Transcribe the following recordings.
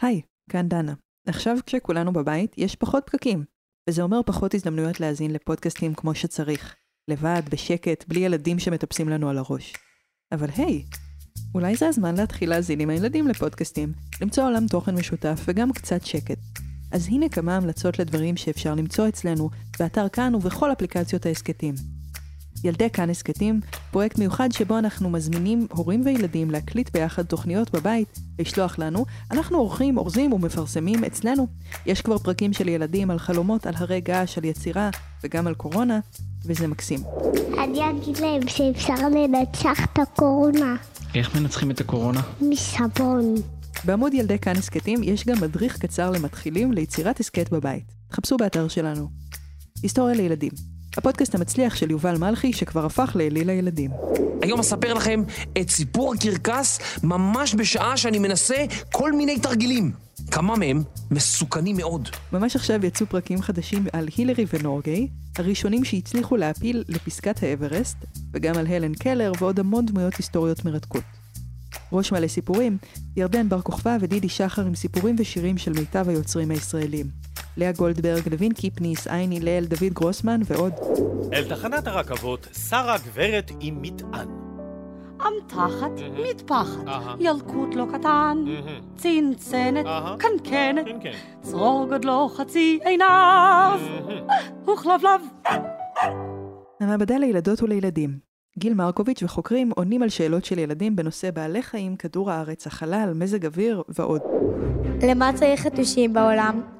היי, כאן דנה. עכשיו כשכולנו בבית, יש פחות פקקים, וזה אומר פחות הזדמנויות להאזין לפודקאסטים כמו שצריך. לבד, בשקט, בלי ילדים שמטפסים לנו על הראש. אבל היי, אולי זה הזמן להתחיל להאזין עם הילדים לפודקאסטים, למצוא עולם תוכן משותף וגם קצת שקט. אז הנה כמה המלצות לדברים שאפשר למצוא אצלנו, באתר כאן ובכל אפליקציות ההסכתים. ילדי כאן הסכתים, פרויקט מיוחד שבו אנחנו מזמינים הורים וילדים להקליט ביחד תוכניות בבית, לשלוח לנו, אנחנו עורכים, אורזים ומפרסמים אצלנו. יש כבר פרקים של ילדים על חלומות, על הרי געש, על יצירה וגם על קורונה, וזה מקסים. אני אגיד להם שאפשר לנצח את הקורונה איך מנצחים את הקורונה? מסבון. בעמוד ילדי כאן הסכתים יש גם מדריך קצר למתחילים ליצירת הסכת בבית. חפשו באתר שלנו. היסטוריה לילדים. הפודקאסט המצליח של יובל מלכי שכבר הפך לאליל הילדים. היום אספר לכם את סיפור הקרקס ממש בשעה שאני מנסה כל מיני תרגילים. כמה מהם מסוכנים מאוד. ממש עכשיו יצאו פרקים חדשים על הילרי ונורגי, הראשונים שהצליחו להעפיל לפסקת האברסט, וגם על הלן קלר ועוד המון דמויות היסטוריות מרתקות. ראש מלא סיפורים, ירדן בר כוכבא ודידי שחר עם סיפורים ושירים של מיטב היוצרים הישראלים. לאה גולדברג, לוין קיפניס, עין הלל, דוד גרוסמן ועוד. אל תחנת הרכבות שרה גברת עם מטען. אמתחת, מטפחת. ילקוט לא קטן, צנצנת. קנקנת, כן, כן. צרור גודלו חצי עיניו, וכלבלב. המעבדה לילדות ולילדים. גיל מרקוביץ' וחוקרים עונים על שאלות של ילדים בנושא בעלי חיים, כדור הארץ, החלל, מזג אוויר ועוד. למה צריך חתושים בעולם?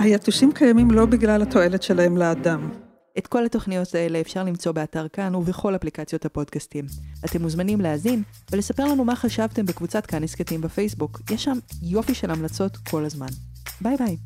היתושים קיימים לא בגלל התועלת שלהם לאדם. את כל התוכניות האלה אפשר למצוא באתר כאן ובכל אפליקציות הפודקאסטים. אתם מוזמנים להאזין ולספר לנו מה חשבתם בקבוצת כאן הסכתים בפייסבוק. יש שם יופי של המלצות כל הזמן. ביי ביי.